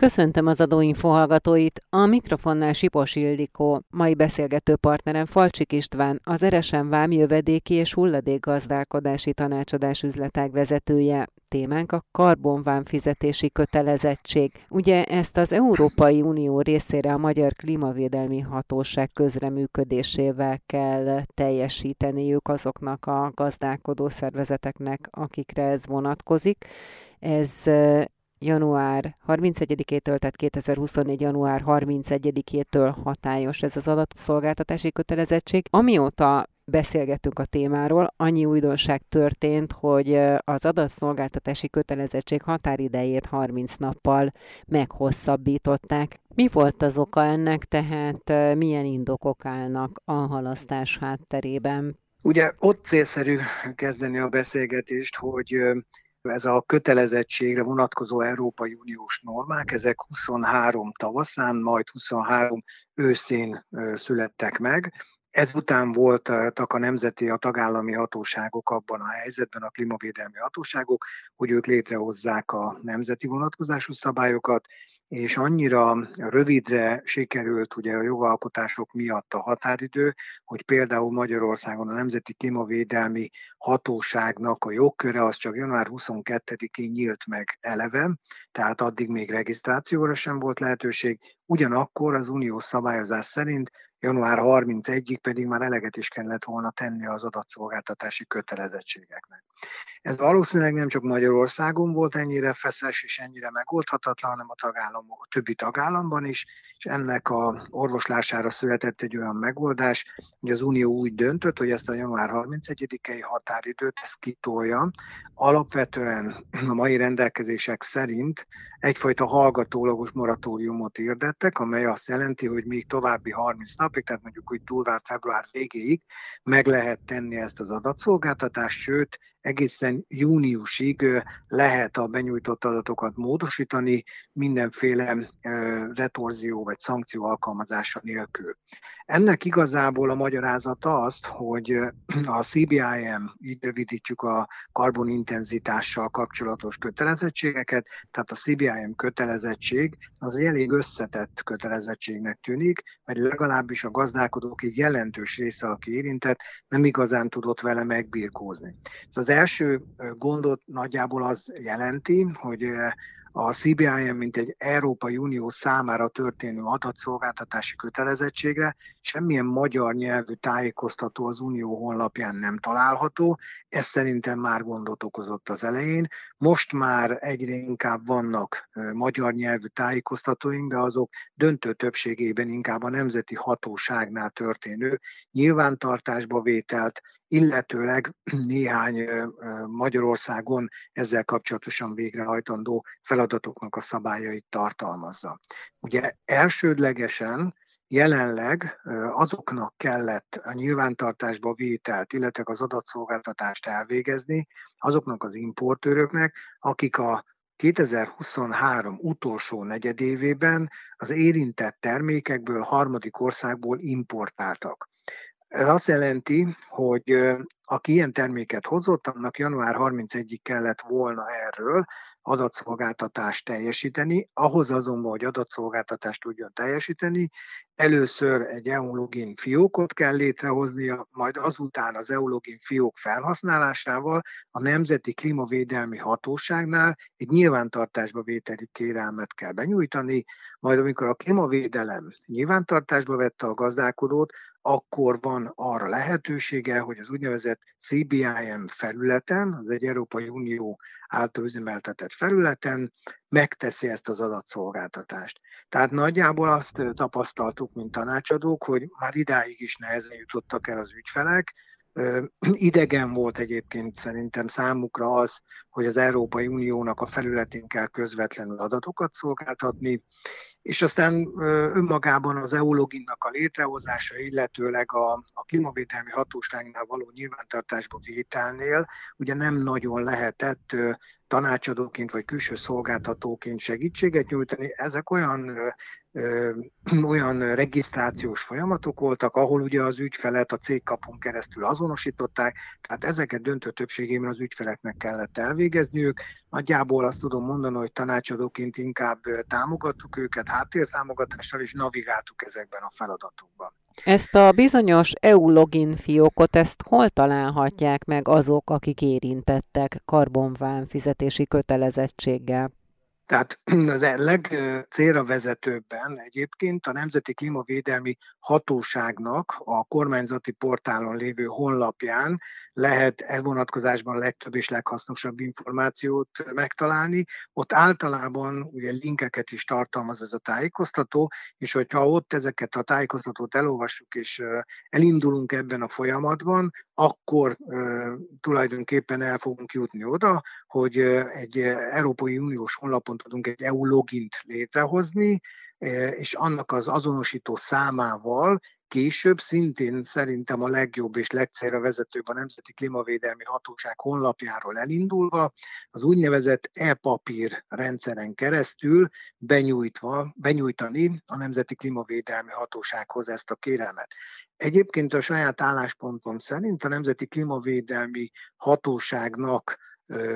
Köszöntöm az adóinfo hallgatóit, a mikrofonnál Sipos Ildikó, mai beszélgető partnerem Falcsik István, az Eresen Vám jövedéki és hulladékgazdálkodási tanácsadás üzletág vezetője. Témánk a karbonvám fizetési kötelezettség. Ugye ezt az Európai Unió részére a Magyar Klímavédelmi Hatóság közreműködésével kell teljesíteniük azoknak a gazdálkodó szervezeteknek, akikre ez vonatkozik. Ez január 31-től, tehát 2024. január 31-től hatályos ez az adatszolgáltatási kötelezettség. Amióta beszélgettünk a témáról, annyi újdonság történt, hogy az adatszolgáltatási kötelezettség határidejét 30 nappal meghosszabbították. Mi volt az oka ennek, tehát milyen indokok állnak a halasztás hátterében? Ugye ott célszerű kezdeni a beszélgetést, hogy ez a kötelezettségre vonatkozó Európai Uniós normák, ezek 23 tavaszán, majd 23 őszén születtek meg, Ezután voltak a nemzeti, a tagállami hatóságok abban a helyzetben, a klímavédelmi hatóságok, hogy ők létrehozzák a nemzeti vonatkozású szabályokat, és annyira rövidre sikerült ugye a jogalkotások miatt a határidő, hogy például Magyarországon a Nemzeti Klímavédelmi Hatóságnak a jogköre az csak január 22-én nyílt meg eleve, tehát addig még regisztrációra sem volt lehetőség, ugyanakkor az uniós szabályozás szerint január 31-ig pedig már eleget is kellett volna tenni az adatszolgáltatási kötelezettségeknek. Ez valószínűleg nem csak Magyarországon volt ennyire feszes és ennyire megoldhatatlan, hanem a, tagállamok, a többi tagállamban is, és ennek a orvoslására született egy olyan megoldás, hogy az Unió úgy döntött, hogy ezt a január 31-i határidőt ezt kitolja. Alapvetően a mai rendelkezések szerint egyfajta hallgatólagos moratóriumot érdettek, amely azt jelenti, hogy még további 30 napig, tehát mondjuk úgy túlvárt február végéig meg lehet tenni ezt az adatszolgáltatást, sőt, egészen júniusig lehet a benyújtott adatokat módosítani mindenféle retorzió vagy szankció alkalmazása nélkül. Ennek igazából a magyarázata az, hogy a CBIM, így rövidítjük a karbonintenzitással kapcsolatos kötelezettségeket, tehát a CBIM kötelezettség az egy elég összetett kötelezettségnek tűnik, vagy legalábbis a gazdálkodók egy jelentős része, aki érintett, nem igazán tudott vele megbírkózni. Az első gondot nagyjából az jelenti, hogy a CBIM, mint egy Európai Unió számára történő adatszolgáltatási kötelezettségre semmilyen magyar nyelvű tájékoztató az Unió honlapján nem található. Ez szerintem már gondot okozott az elején. Most már egyre inkább vannak magyar nyelvű tájékoztatóink, de azok döntő többségében inkább a nemzeti hatóságnál történő nyilvántartásba vételt, illetőleg néhány Magyarországon ezzel kapcsolatosan végrehajtandó feladatoknak a szabályait tartalmazza. Ugye elsődlegesen jelenleg azoknak kellett a nyilvántartásba vételt, illetve az adatszolgáltatást elvégezni, azoknak az importőröknek, akik a 2023 utolsó negyedévében az érintett termékekből harmadik országból importáltak. Ez azt jelenti, hogy aki ilyen terméket hozott, annak január 31-ig kellett volna erről adatszolgáltatást teljesíteni. Ahhoz azonban, hogy adatszolgáltatást tudjon teljesíteni, először egy EULogin fiókot kell létrehoznia, majd azután az EULogin fiók felhasználásával a Nemzeti Klímavédelmi Hatóságnál egy nyilvántartásba vételi kérelmet kell benyújtani, majd amikor a klímavédelem nyilvántartásba vette a gazdálkodót, akkor van arra lehetősége, hogy az úgynevezett CBIM felületen, az egy Európai Unió által üzemeltetett felületen megteszi ezt az adatszolgáltatást. Tehát nagyjából azt tapasztaltuk, mint tanácsadók, hogy már idáig is nehezen jutottak el az ügyfelek, Idegen volt egyébként szerintem számukra az, hogy az Európai Uniónak a felületén kell közvetlenül adatokat szolgáltatni, és aztán önmagában az EULoginnak a létrehozása, illetőleg a, a klímavédelmi hatóságnál való nyilvántartásba vételnél ugye nem nagyon lehetett tanácsadóként vagy külső szolgáltatóként segítséget nyújtani. Ezek olyan olyan regisztrációs folyamatok voltak, ahol ugye az ügyfelet a cégkapun keresztül azonosították, tehát ezeket döntő többségében az ügyfeleknek kellett elvégezniük. Nagyjából azt tudom mondani, hogy tanácsadóként inkább támogattuk őket háttértámogatással, és navigáltuk ezekben a feladatokban. Ezt a bizonyos EU login fiókot, ezt hol találhatják meg azok, akik érintettek karbonván fizetési kötelezettséggel? Tehát az legcélra vezetőbben egyébként a Nemzeti Klímavédelmi Hatóságnak a kormányzati portálon lévő honlapján lehet e vonatkozásban legtöbb és leghasznosabb információt megtalálni. Ott általában ugye linkeket is tartalmaz ez a tájékoztató, és hogyha ott ezeket a tájékoztatót elolvassuk és elindulunk ebben a folyamatban, akkor tulajdonképpen el fogunk jutni oda, hogy egy Európai Uniós honlapon tudunk egy EU logint létrehozni, és annak az azonosító számával később szintén szerintem a legjobb és legcélra vezetőbb a Nemzeti Klímavédelmi Hatóság honlapjáról elindulva, az úgynevezett e-papír rendszeren keresztül benyújtva, benyújtani a Nemzeti Klímavédelmi Hatósághoz ezt a kérelmet. Egyébként a saját álláspontom szerint a Nemzeti Klímavédelmi Hatóságnak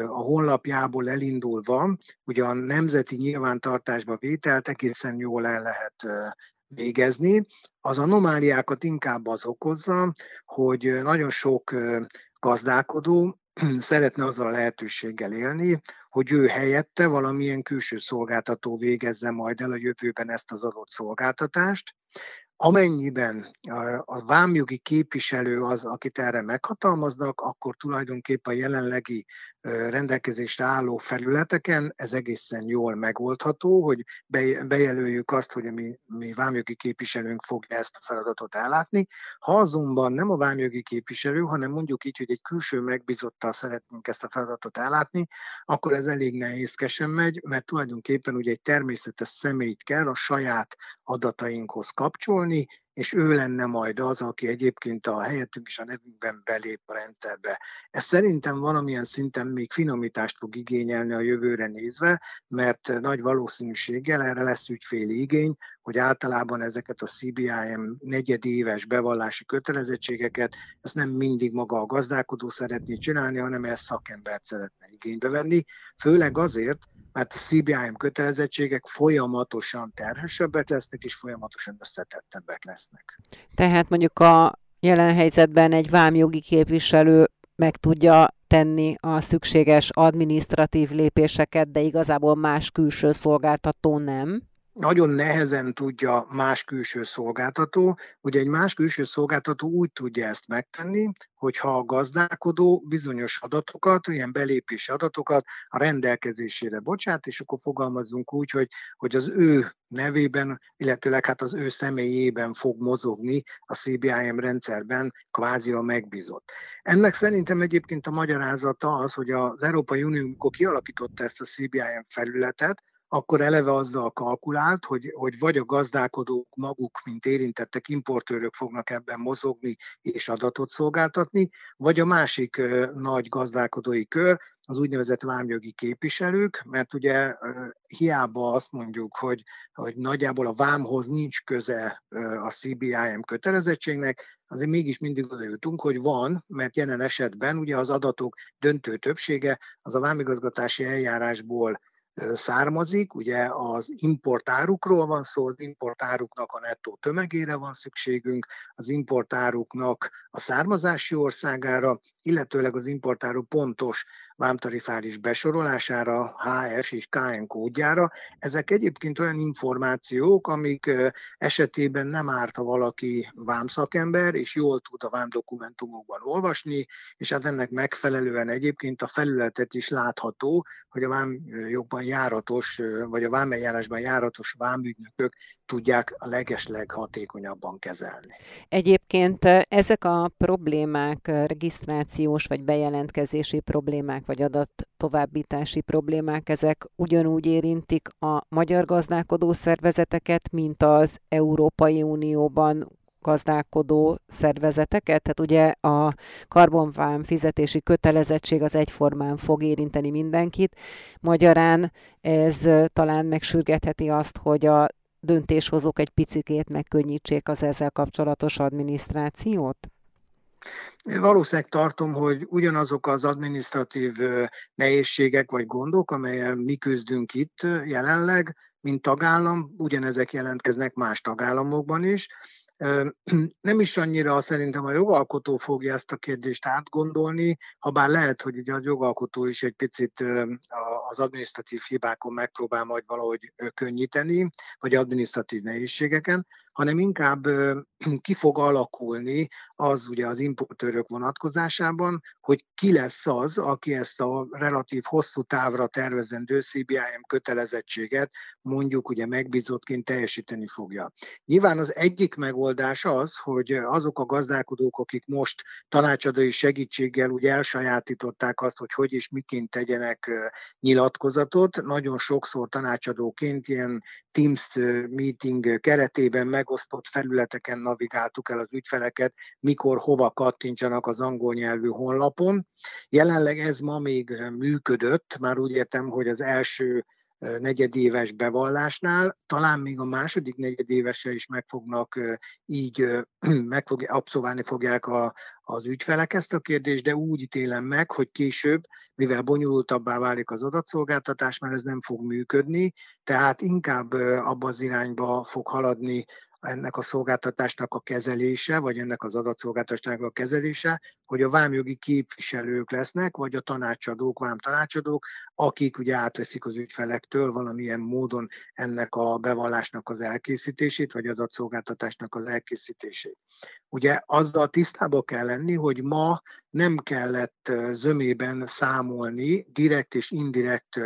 a honlapjából elindulva, ugye a nemzeti nyilvántartásba vételt egészen jól el lehet végezni. Az anomáliákat inkább az okozza, hogy nagyon sok gazdálkodó szeretne azzal a lehetőséggel élni, hogy ő helyette valamilyen külső szolgáltató végezze majd el a jövőben ezt az adott szolgáltatást, Amennyiben a vámjogi képviselő az, akit erre meghatalmaznak, akkor tulajdonképpen a jelenlegi rendelkezésre álló felületeken ez egészen jól megoldható, hogy bejelöljük azt, hogy a mi, mi vámjogi képviselőnk fogja ezt a feladatot ellátni. Ha azonban nem a vámjogi képviselő, hanem mondjuk így, hogy egy külső megbizottal szeretnénk ezt a feladatot ellátni, akkor ez elég nehézkesen megy, mert tulajdonképpen ugye egy természetes személyt kell a saját adatainkhoz kapcsolni, és ő lenne majd az, aki egyébként a helyettünk és a nevünkben belép a rendszerbe. Ez szerintem valamilyen szinten még finomítást fog igényelni a jövőre nézve, mert nagy valószínűséggel erre lesz ügyféli igény, hogy általában ezeket a CBIM negyedéves bevallási kötelezettségeket, ezt nem mindig maga a gazdálkodó szeretné csinálni, hanem ezt szakembert szeretne igénybe venni, főleg azért, mert a CBIM kötelezettségek folyamatosan terhesebbek lesznek, és folyamatosan összetettebbek lesznek. Tehát mondjuk a jelen helyzetben egy vámjogi képviselő meg tudja tenni a szükséges administratív lépéseket, de igazából más külső szolgáltató nem? Nagyon nehezen tudja más külső szolgáltató. Ugye egy más külső szolgáltató úgy tudja ezt megtenni, hogyha a gazdálkodó bizonyos adatokat, ilyen belépési adatokat a rendelkezésére bocsát, és akkor fogalmazunk úgy, hogy, hogy az ő nevében, illetőleg hát az ő személyében fog mozogni a CBIM rendszerben kvázi a megbízott. Ennek szerintem egyébként a magyarázata az, hogy az Európai Unió, amikor kialakította ezt a CBIM felületet, akkor eleve azzal kalkulált, hogy, hogy vagy a gazdálkodók maguk, mint érintettek, importőrök fognak ebben mozogni és adatot szolgáltatni, vagy a másik nagy gazdálkodói kör, az úgynevezett vámjogi képviselők, mert ugye hiába azt mondjuk, hogy, hogy nagyjából a vámhoz nincs köze a CBIM kötelezettségnek, azért mégis mindig oda jutunk, hogy van, mert jelen esetben ugye az adatok döntő többsége az a vámigazgatási eljárásból származik, ugye az importárukról van szó, az importáruknak a nettó tömegére van szükségünk, az importáruknak a származási országára, illetőleg az importáruk pontos vámtarifális besorolására, HS és KN kódjára. Ezek egyébként olyan információk, amik esetében nem árt, ha valaki vámszakember, és jól tud a vámdokumentumokban olvasni, és hát ennek megfelelően egyébként a felületet is látható, hogy a vámjogban járatos, vagy a vámeljárásban járatos vámügynökök tudják a legesleg hatékonyabban kezelni. Egyébként ezek a problémák, regisztrációs vagy bejelentkezési problémák, vagy adat továbbítási problémák, ezek ugyanúgy érintik a magyar gazdálkodó szervezeteket, mint az Európai Unióban gazdálkodó szervezeteket? Tehát ugye a karbonvám fizetési kötelezettség az egyformán fog érinteni mindenkit. Magyarán ez talán megsürgetheti azt, hogy a döntéshozók egy picikét megkönnyítsék az ezzel kapcsolatos adminisztrációt? Valószínűleg tartom, hogy ugyanazok az administratív nehézségek vagy gondok, amelyel mi küzdünk itt jelenleg, mint tagállam, ugyanezek jelentkeznek más tagállamokban is. Nem is annyira szerintem a jogalkotó fogja ezt a kérdést átgondolni, ha bár lehet, hogy ugye a jogalkotó is egy picit az adminisztratív hibákon megpróbál majd valahogy könnyíteni, vagy adminisztratív nehézségeken, hanem inkább ki fog alakulni az ugye az importőrök vonatkozásában, hogy ki lesz az, aki ezt a relatív hosszú távra tervezendő CBIM kötelezettséget mondjuk ugye megbízottként teljesíteni fogja. Nyilván az egyik megoldás az, hogy azok a gazdálkodók, akik most tanácsadói segítséggel ugye elsajátították azt, hogy hogy és miként tegyenek nyilatkozatot, nagyon sokszor tanácsadóként ilyen Teams meeting keretében megosztott felületeken navigáltuk el az ügyfeleket, mikor hova kattintsanak az angol nyelvű honlapon. Jelenleg ez ma még működött, már úgy értem, hogy az első negyedéves bevallásnál, talán még a második negyedévesre is meg fognak így, meg fog, abszolválni fogják a, az ügyfelek ezt a kérdést, de úgy ítélem meg, hogy később, mivel bonyolultabbá válik az adatszolgáltatás, mert ez nem fog működni, tehát inkább abba az irányba fog haladni ennek a szolgáltatásnak a kezelése, vagy ennek az adatszolgáltatásnak a kezelése, hogy a vámjogi képviselők lesznek, vagy a tanácsadók, vámtanácsadók, akik ugye átveszik az ügyfelektől valamilyen módon ennek a bevallásnak az elkészítését, vagy adatszolgáltatásnak az elkészítését. Ugye azzal tisztába kell lenni, hogy ma nem kellett zömében számolni direkt és indirekt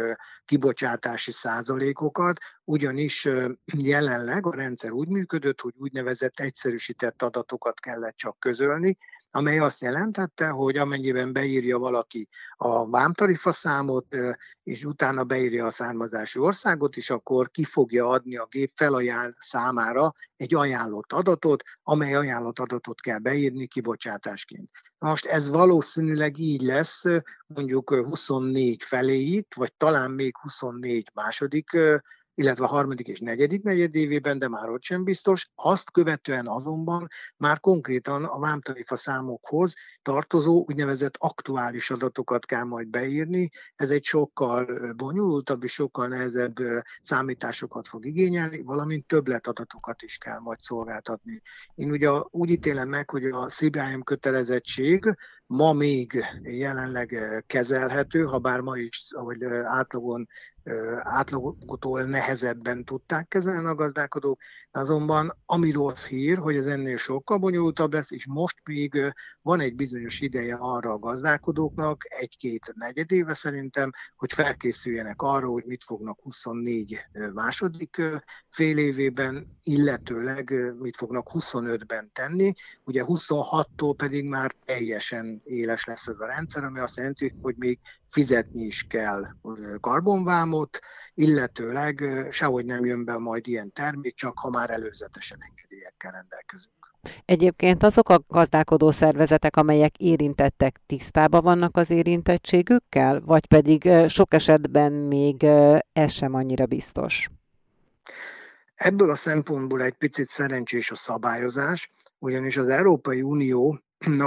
kibocsátási százalékokat, ugyanis jelenleg a rendszer úgy működött, hogy úgynevezett egyszerűsített adatokat kellett csak közölni, amely azt jelentette, hogy amennyiben beírja valaki a vámtarifa számot, és utána beírja a származási országot, és akkor ki fogja adni a gép felajánl számára egy ajánlott adatot, amely ajánlott adatot kell beírni kibocsátásként. Most ez valószínűleg így lesz mondjuk 24 feléig, vagy talán még 24 második illetve a harmadik és negyedik negyedévében, de már ott sem biztos. Azt követően azonban már konkrétan a vámtarifa számokhoz tartozó úgynevezett aktuális adatokat kell majd beírni. Ez egy sokkal bonyolultabb és sokkal nehezebb számításokat fog igényelni, valamint többletadatokat is kell majd szolgáltatni. Én ugye úgy ítélem meg, hogy a CBIM kötelezettség ma még jelenleg kezelhető, ha bár ma is, ahogy átlagon átlagotól nehezebben tudták kezelni a gazdálkodók, azonban ami rossz hír, hogy ez ennél sokkal bonyolultabb lesz, és most még van egy bizonyos ideje arra a gazdálkodóknak, egy-két negyed éve szerintem, hogy felkészüljenek arra, hogy mit fognak 24 második fél évében, illetőleg mit fognak 25-ben tenni. Ugye 26-tól pedig már teljesen éles lesz ez a rendszer, ami azt jelenti, hogy még fizetni is kell karbonvámot, illetőleg sehogy nem jön be majd ilyen termék, csak ha már előzetesen engedélyekkel rendelkezünk. Egyébként azok a gazdálkodó szervezetek, amelyek érintettek, tisztában vannak az érintettségükkel, vagy pedig sok esetben még ez sem annyira biztos? Ebből a szempontból egy picit szerencsés a szabályozás, ugyanis az Európai Uniónak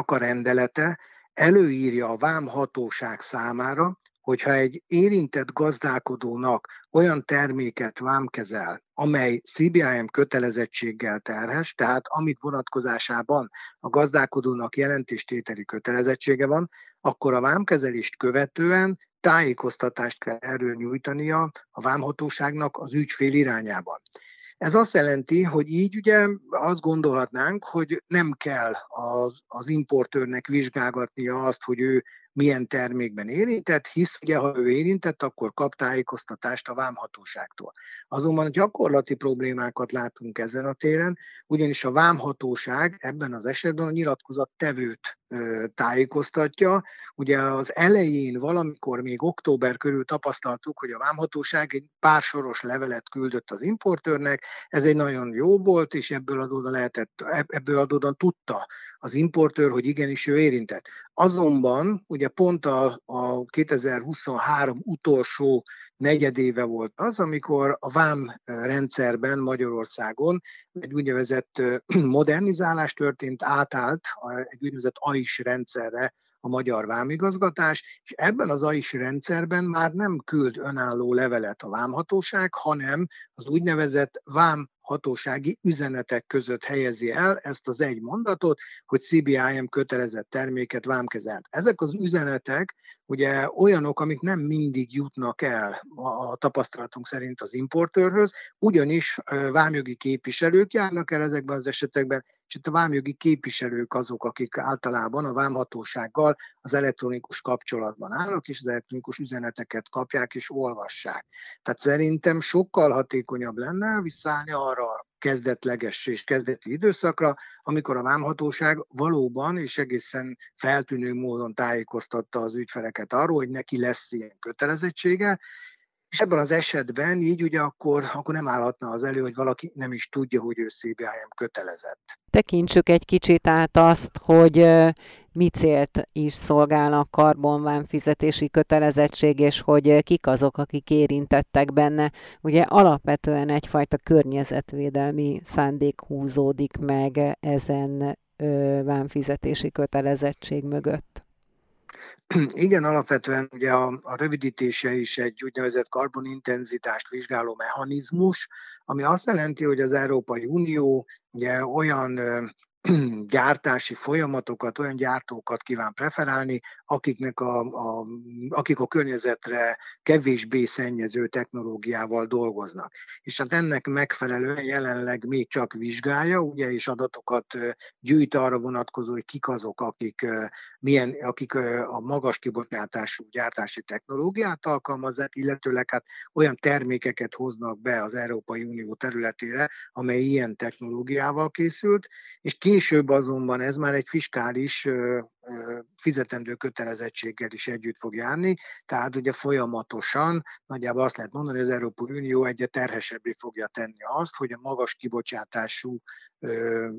a rendelete előírja a vámhatóság számára, hogyha egy érintett gazdálkodónak olyan terméket vámkezel, amely CBIM kötelezettséggel terhes, tehát amit vonatkozásában a gazdálkodónak jelentéstételi kötelezettsége van, akkor a vámkezelést követően tájékoztatást kell erről nyújtania a vámhatóságnak az ügyfél irányában. Ez azt jelenti, hogy így ugye azt gondolhatnánk, hogy nem kell az, az importőrnek vizsgálgatnia azt, hogy ő milyen termékben érintett, hisz ugye, ha ő érintett, akkor kap tájékoztatást a vámhatóságtól. Azonban gyakorlati problémákat látunk ezen a téren, ugyanis a vámhatóság ebben az esetben a nyilatkozat tevőt tájékoztatja. Ugye az elején, valamikor még október körül tapasztaltuk, hogy a vámhatóság egy pár soros levelet küldött az importőrnek, ez egy nagyon jó volt, és ebből adódóan lehetett, ebből adódóan tudta az importőr, hogy igenis ő érintett. Azonban ugye pont a, a 2023 utolsó negyedéve volt az, amikor a vám rendszerben Magyarországon egy úgynevezett modernizálás történt, átállt egy úgynevezett AIS rendszerre a magyar vámigazgatás, és ebben az AIS rendszerben már nem küld önálló levelet a vámhatóság, hanem az úgynevezett vám hatósági üzenetek között helyezi el ezt az egy mondatot, hogy CBIM kötelezett terméket vámkezelt. Ezek az üzenetek ugye olyanok, amik nem mindig jutnak el a tapasztalatunk szerint az importőrhöz, ugyanis vámjogi képviselők járnak el ezekben az esetekben, és itt a vámjogi képviselők azok, akik általában a vámhatósággal az elektronikus kapcsolatban állnak, és az elektronikus üzeneteket kapják és olvassák. Tehát szerintem sokkal hatékonyabb lenne visszaállni arra kezdetleges és kezdeti időszakra, amikor a vámhatóság valóban és egészen feltűnő módon tájékoztatta az ügyfeleket arról, hogy neki lesz ilyen kötelezettsége, és ebben az esetben így ugye akkor, akkor nem állhatna az elő, hogy valaki nem is tudja, hogy ő CBIM kötelezett. Tekintsük egy kicsit át azt, hogy mi célt is szolgál a karbonván fizetési kötelezettség, és hogy kik azok, akik érintettek benne. Ugye alapvetően egyfajta környezetvédelmi szándék húzódik meg ezen vámfizetési kötelezettség mögött. Igen, alapvetően ugye a, a rövidítése is egy úgynevezett karbonintenzitást vizsgáló mechanizmus, ami azt jelenti, hogy az Európai Unió ugye olyan gyártási folyamatokat, olyan gyártókat kíván preferálni, akiknek a, a, akik a környezetre kevésbé szennyező technológiával dolgoznak. És hát ennek megfelelően jelenleg még csak vizsgálja, ugye, és adatokat gyűjt arra vonatkozó, hogy kik azok, akik, milyen, akik a magas kibocsátású gyártási technológiát alkalmazzák, illetőleg hát olyan termékeket hoznak be az Európai Unió területére, amely ilyen technológiával készült, és később azonban ez már egy fiskális fizetendő kötelezettséggel is együtt fog járni, tehát ugye folyamatosan, nagyjából azt lehet mondani, hogy az Európai Unió egyre terhesebbé fogja tenni azt, hogy a magas kibocsátású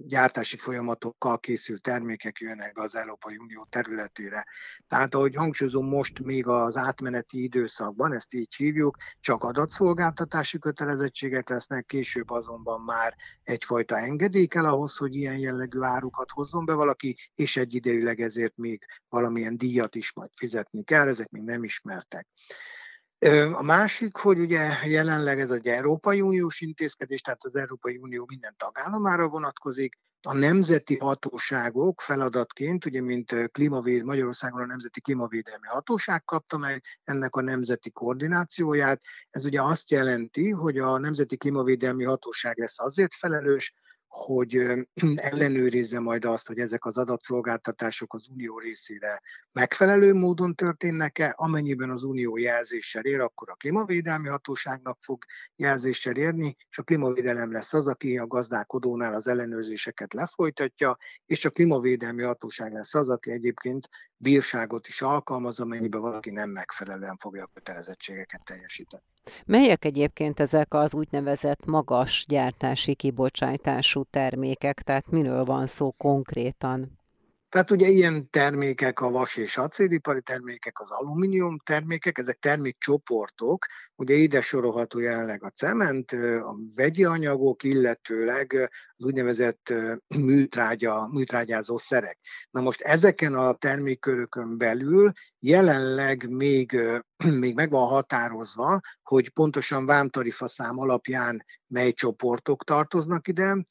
gyártási folyamatokkal készült termékek jönnek az Európai Unió területére. Tehát, ahogy hangsúlyozom, most még az átmeneti időszakban, ezt így hívjuk, csak adatszolgáltatási kötelezettségek lesznek, később azonban már egyfajta engedély kell ahhoz, hogy ilyen jellegű árukat hozzon be valaki, és egyidejűleg ezért még valamilyen díjat is majd fizetni kell, ezek még nem ismertek. A másik, hogy ugye jelenleg ez egy Európai Uniós intézkedés, tehát az Európai Unió minden tagállamára vonatkozik, a nemzeti hatóságok feladatként, ugye mint klímavéd, Magyarországon a Nemzeti Klímavédelmi Hatóság kapta meg ennek a nemzeti koordinációját. Ez ugye azt jelenti, hogy a Nemzeti Klímavédelmi Hatóság lesz azért felelős, hogy ellenőrizze majd azt, hogy ezek az adatszolgáltatások az unió részére megfelelő módon történnek-e, amennyiben az unió jelzéssel ér, akkor a klímavédelmi hatóságnak fog jelzéssel érni, és a klímavédelem lesz az, aki a gazdálkodónál az ellenőrzéseket lefolytatja, és a klímavédelmi hatóság lesz az, aki egyébként bírságot is alkalmaz, amennyiben valaki nem megfelelően fogja a kötelezettségeket teljesíteni. Melyek egyébként ezek az úgynevezett magas gyártási kibocsátású termékek, tehát miről van szó konkrétan? Tehát ugye ilyen termékek a vas és acélipari termékek, az alumínium termékek, ezek termékcsoportok, ugye ide sorolható jelenleg a cement, a vegyi anyagok, illetőleg az úgynevezett műtrágya, műtrágyázó szerek. Na most ezeken a termékkörökön belül jelenleg még, még meg van határozva, hogy pontosan vámtarifa szám alapján mely csoportok tartoznak ide,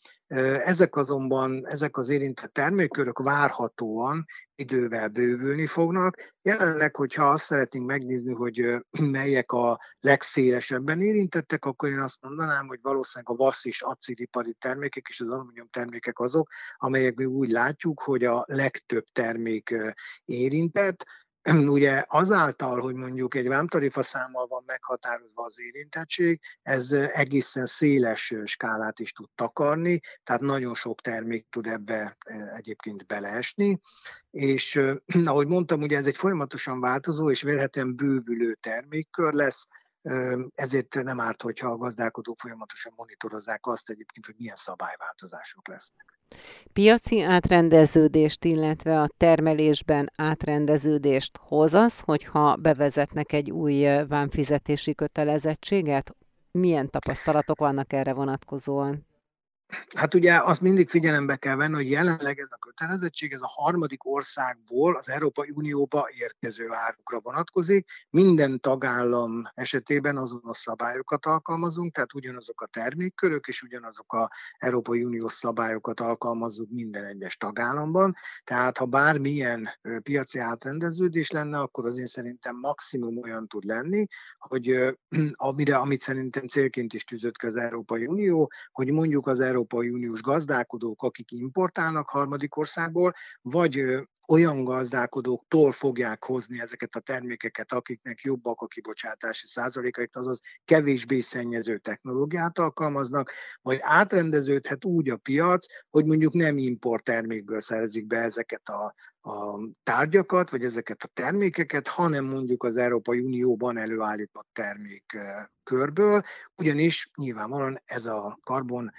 ezek azonban, ezek az érintett termékkörök várhatóan idővel bővülni fognak. Jelenleg, hogyha azt szeretnénk megnézni, hogy melyek a legszélesebben érintettek, akkor én azt mondanám, hogy valószínűleg a vasz és acélipari termékek és az alumínium termékek azok, amelyek mi úgy látjuk, hogy a legtöbb termék érintett. ugye azáltal, hogy mondjuk egy vámtarifa számmal van meghatározva az érintettség, ez egészen széles skálát is tud takarni, tehát nagyon sok termék tud ebbe egyébként beleesni, és ahogy mondtam, ugye ez egy folyamatosan változó és vélhetően bővülő termékkör lesz, ezért nem árt, hogyha a gazdálkodók folyamatosan monitorozzák azt egyébként, hogy milyen szabályváltozások lesznek. Piaci átrendeződést, illetve a termelésben átrendeződést hoz az, hogyha bevezetnek egy új vámfizetési kötelezettséget? Milyen tapasztalatok vannak erre vonatkozóan? Hát ugye azt mindig figyelembe kell venni, hogy jelenleg ez a kötelezettség, ez a harmadik országból az Európai Unióba érkező árukra vonatkozik. Minden tagállam esetében azonos szabályokat alkalmazunk, tehát ugyanazok a termékkörök és ugyanazok a Európai Uniós szabályokat alkalmazzuk minden egyes tagállamban. Tehát ha bármilyen piaci átrendeződés lenne, akkor az én szerintem maximum olyan tud lenni, hogy amire, amit szerintem célként is tűzött ki az Európai Unió, hogy mondjuk az Európai Európai Uniós gazdálkodók, akik importálnak harmadik országból, vagy olyan gazdálkodóktól fogják hozni ezeket a termékeket, akiknek jobbak a kibocsátási százalékaik, azaz kevésbé szennyező technológiát alkalmaznak, vagy átrendeződhet úgy a piac, hogy mondjuk nem import termékből szerzik be ezeket a, a tárgyakat, vagy ezeket a termékeket, hanem mondjuk az Európai Unióban előállított termék körből, ugyanis nyilvánvalóan ez a karbon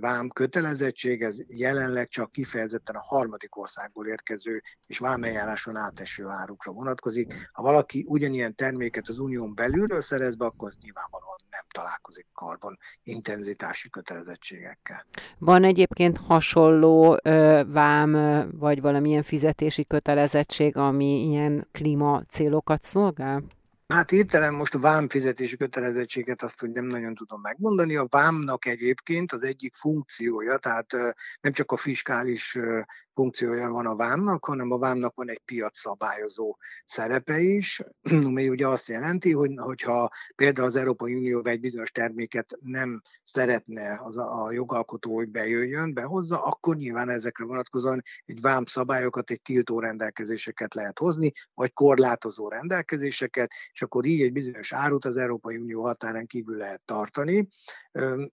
vám kötelezettség, ez jelenleg csak kifejezetten a harmadik országból érkező és vámeljáráson áteső árukra vonatkozik. Ha valaki ugyanilyen terméket az unión belülről szerez be, akkor nyilvánvalóan nem találkozik karbon intenzitási kötelezettségekkel. Van egyébként hasonló ö, vám vagy valamilyen fizetési kötelezettség, ami ilyen klíma célokat szolgál? Hát hirtelen most a vám fizetési kötelezettséget azt, hogy nem nagyon tudom megmondani. A vámnak egyébként az egyik funkciója, tehát nem csak a fiskális funkciója van a vámnak, hanem a vámnak van egy piac szabályozó szerepe is, ami ugye azt jelenti, hogy hogyha például az Európai Unió egy bizonyos terméket nem szeretne az a, a jogalkotó, hogy bejöjjön, behozza, akkor nyilván ezekre vonatkozóan egy vám szabályokat, egy tiltó rendelkezéseket lehet hozni, vagy korlátozó rendelkezéseket, és akkor így egy bizonyos árut az Európai Unió határán kívül lehet tartani.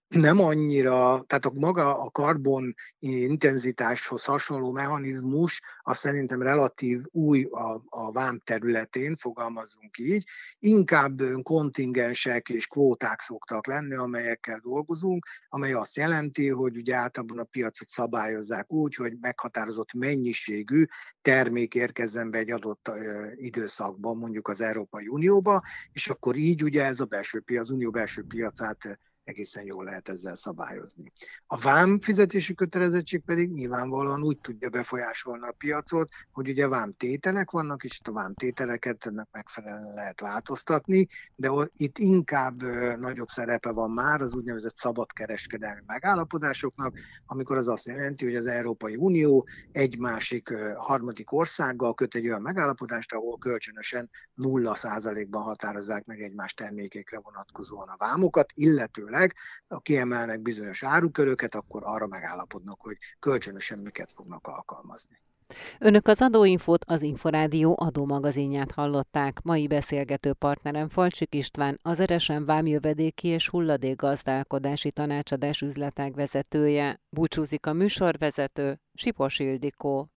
Nem annyira, tehát a maga a karbon intenzitáshoz hasonló mechanizmus, az szerintem relatív új a, a vám területén, fogalmazzunk így. Inkább kontingensek és kvóták szoktak lenni, amelyekkel dolgozunk, amely azt jelenti, hogy ugye általában a piacot szabályozzák úgy, hogy meghatározott mennyiségű termék érkezzen be egy adott időszakban, mondjuk az Európai Unióba, és akkor így ugye ez a belső piac, az unió belső piacát egészen jól lehet ezzel szabályozni. A vám fizetési kötelezettség pedig nyilvánvalóan úgy tudja befolyásolni a piacot, hogy ugye vám tételek vannak, és a vám tételeket ennek megfelelően lehet változtatni, de itt inkább nagyobb szerepe van már az úgynevezett szabadkereskedelmi megállapodásoknak, amikor az azt jelenti, hogy az Európai Unió egy másik harmadik országgal köt egy olyan megállapodást, ahol kölcsönösen nulla százalékban határozzák meg egymás termékekre vonatkozóan a vámokat, illetőleg meg, ha kiemelnek bizonyos áruköröket, akkor arra megállapodnak, hogy kölcsönösen miket fognak alkalmazni. Önök az adóinfót az Inforádió adómagazinját hallották. Mai beszélgető partnerem Falcsik István, az Eresen Vámjövedéki és Hulladékgazdálkodási Tanácsadás üzletág vezetője. Búcsúzik a műsorvezető, Sipos Ildikó.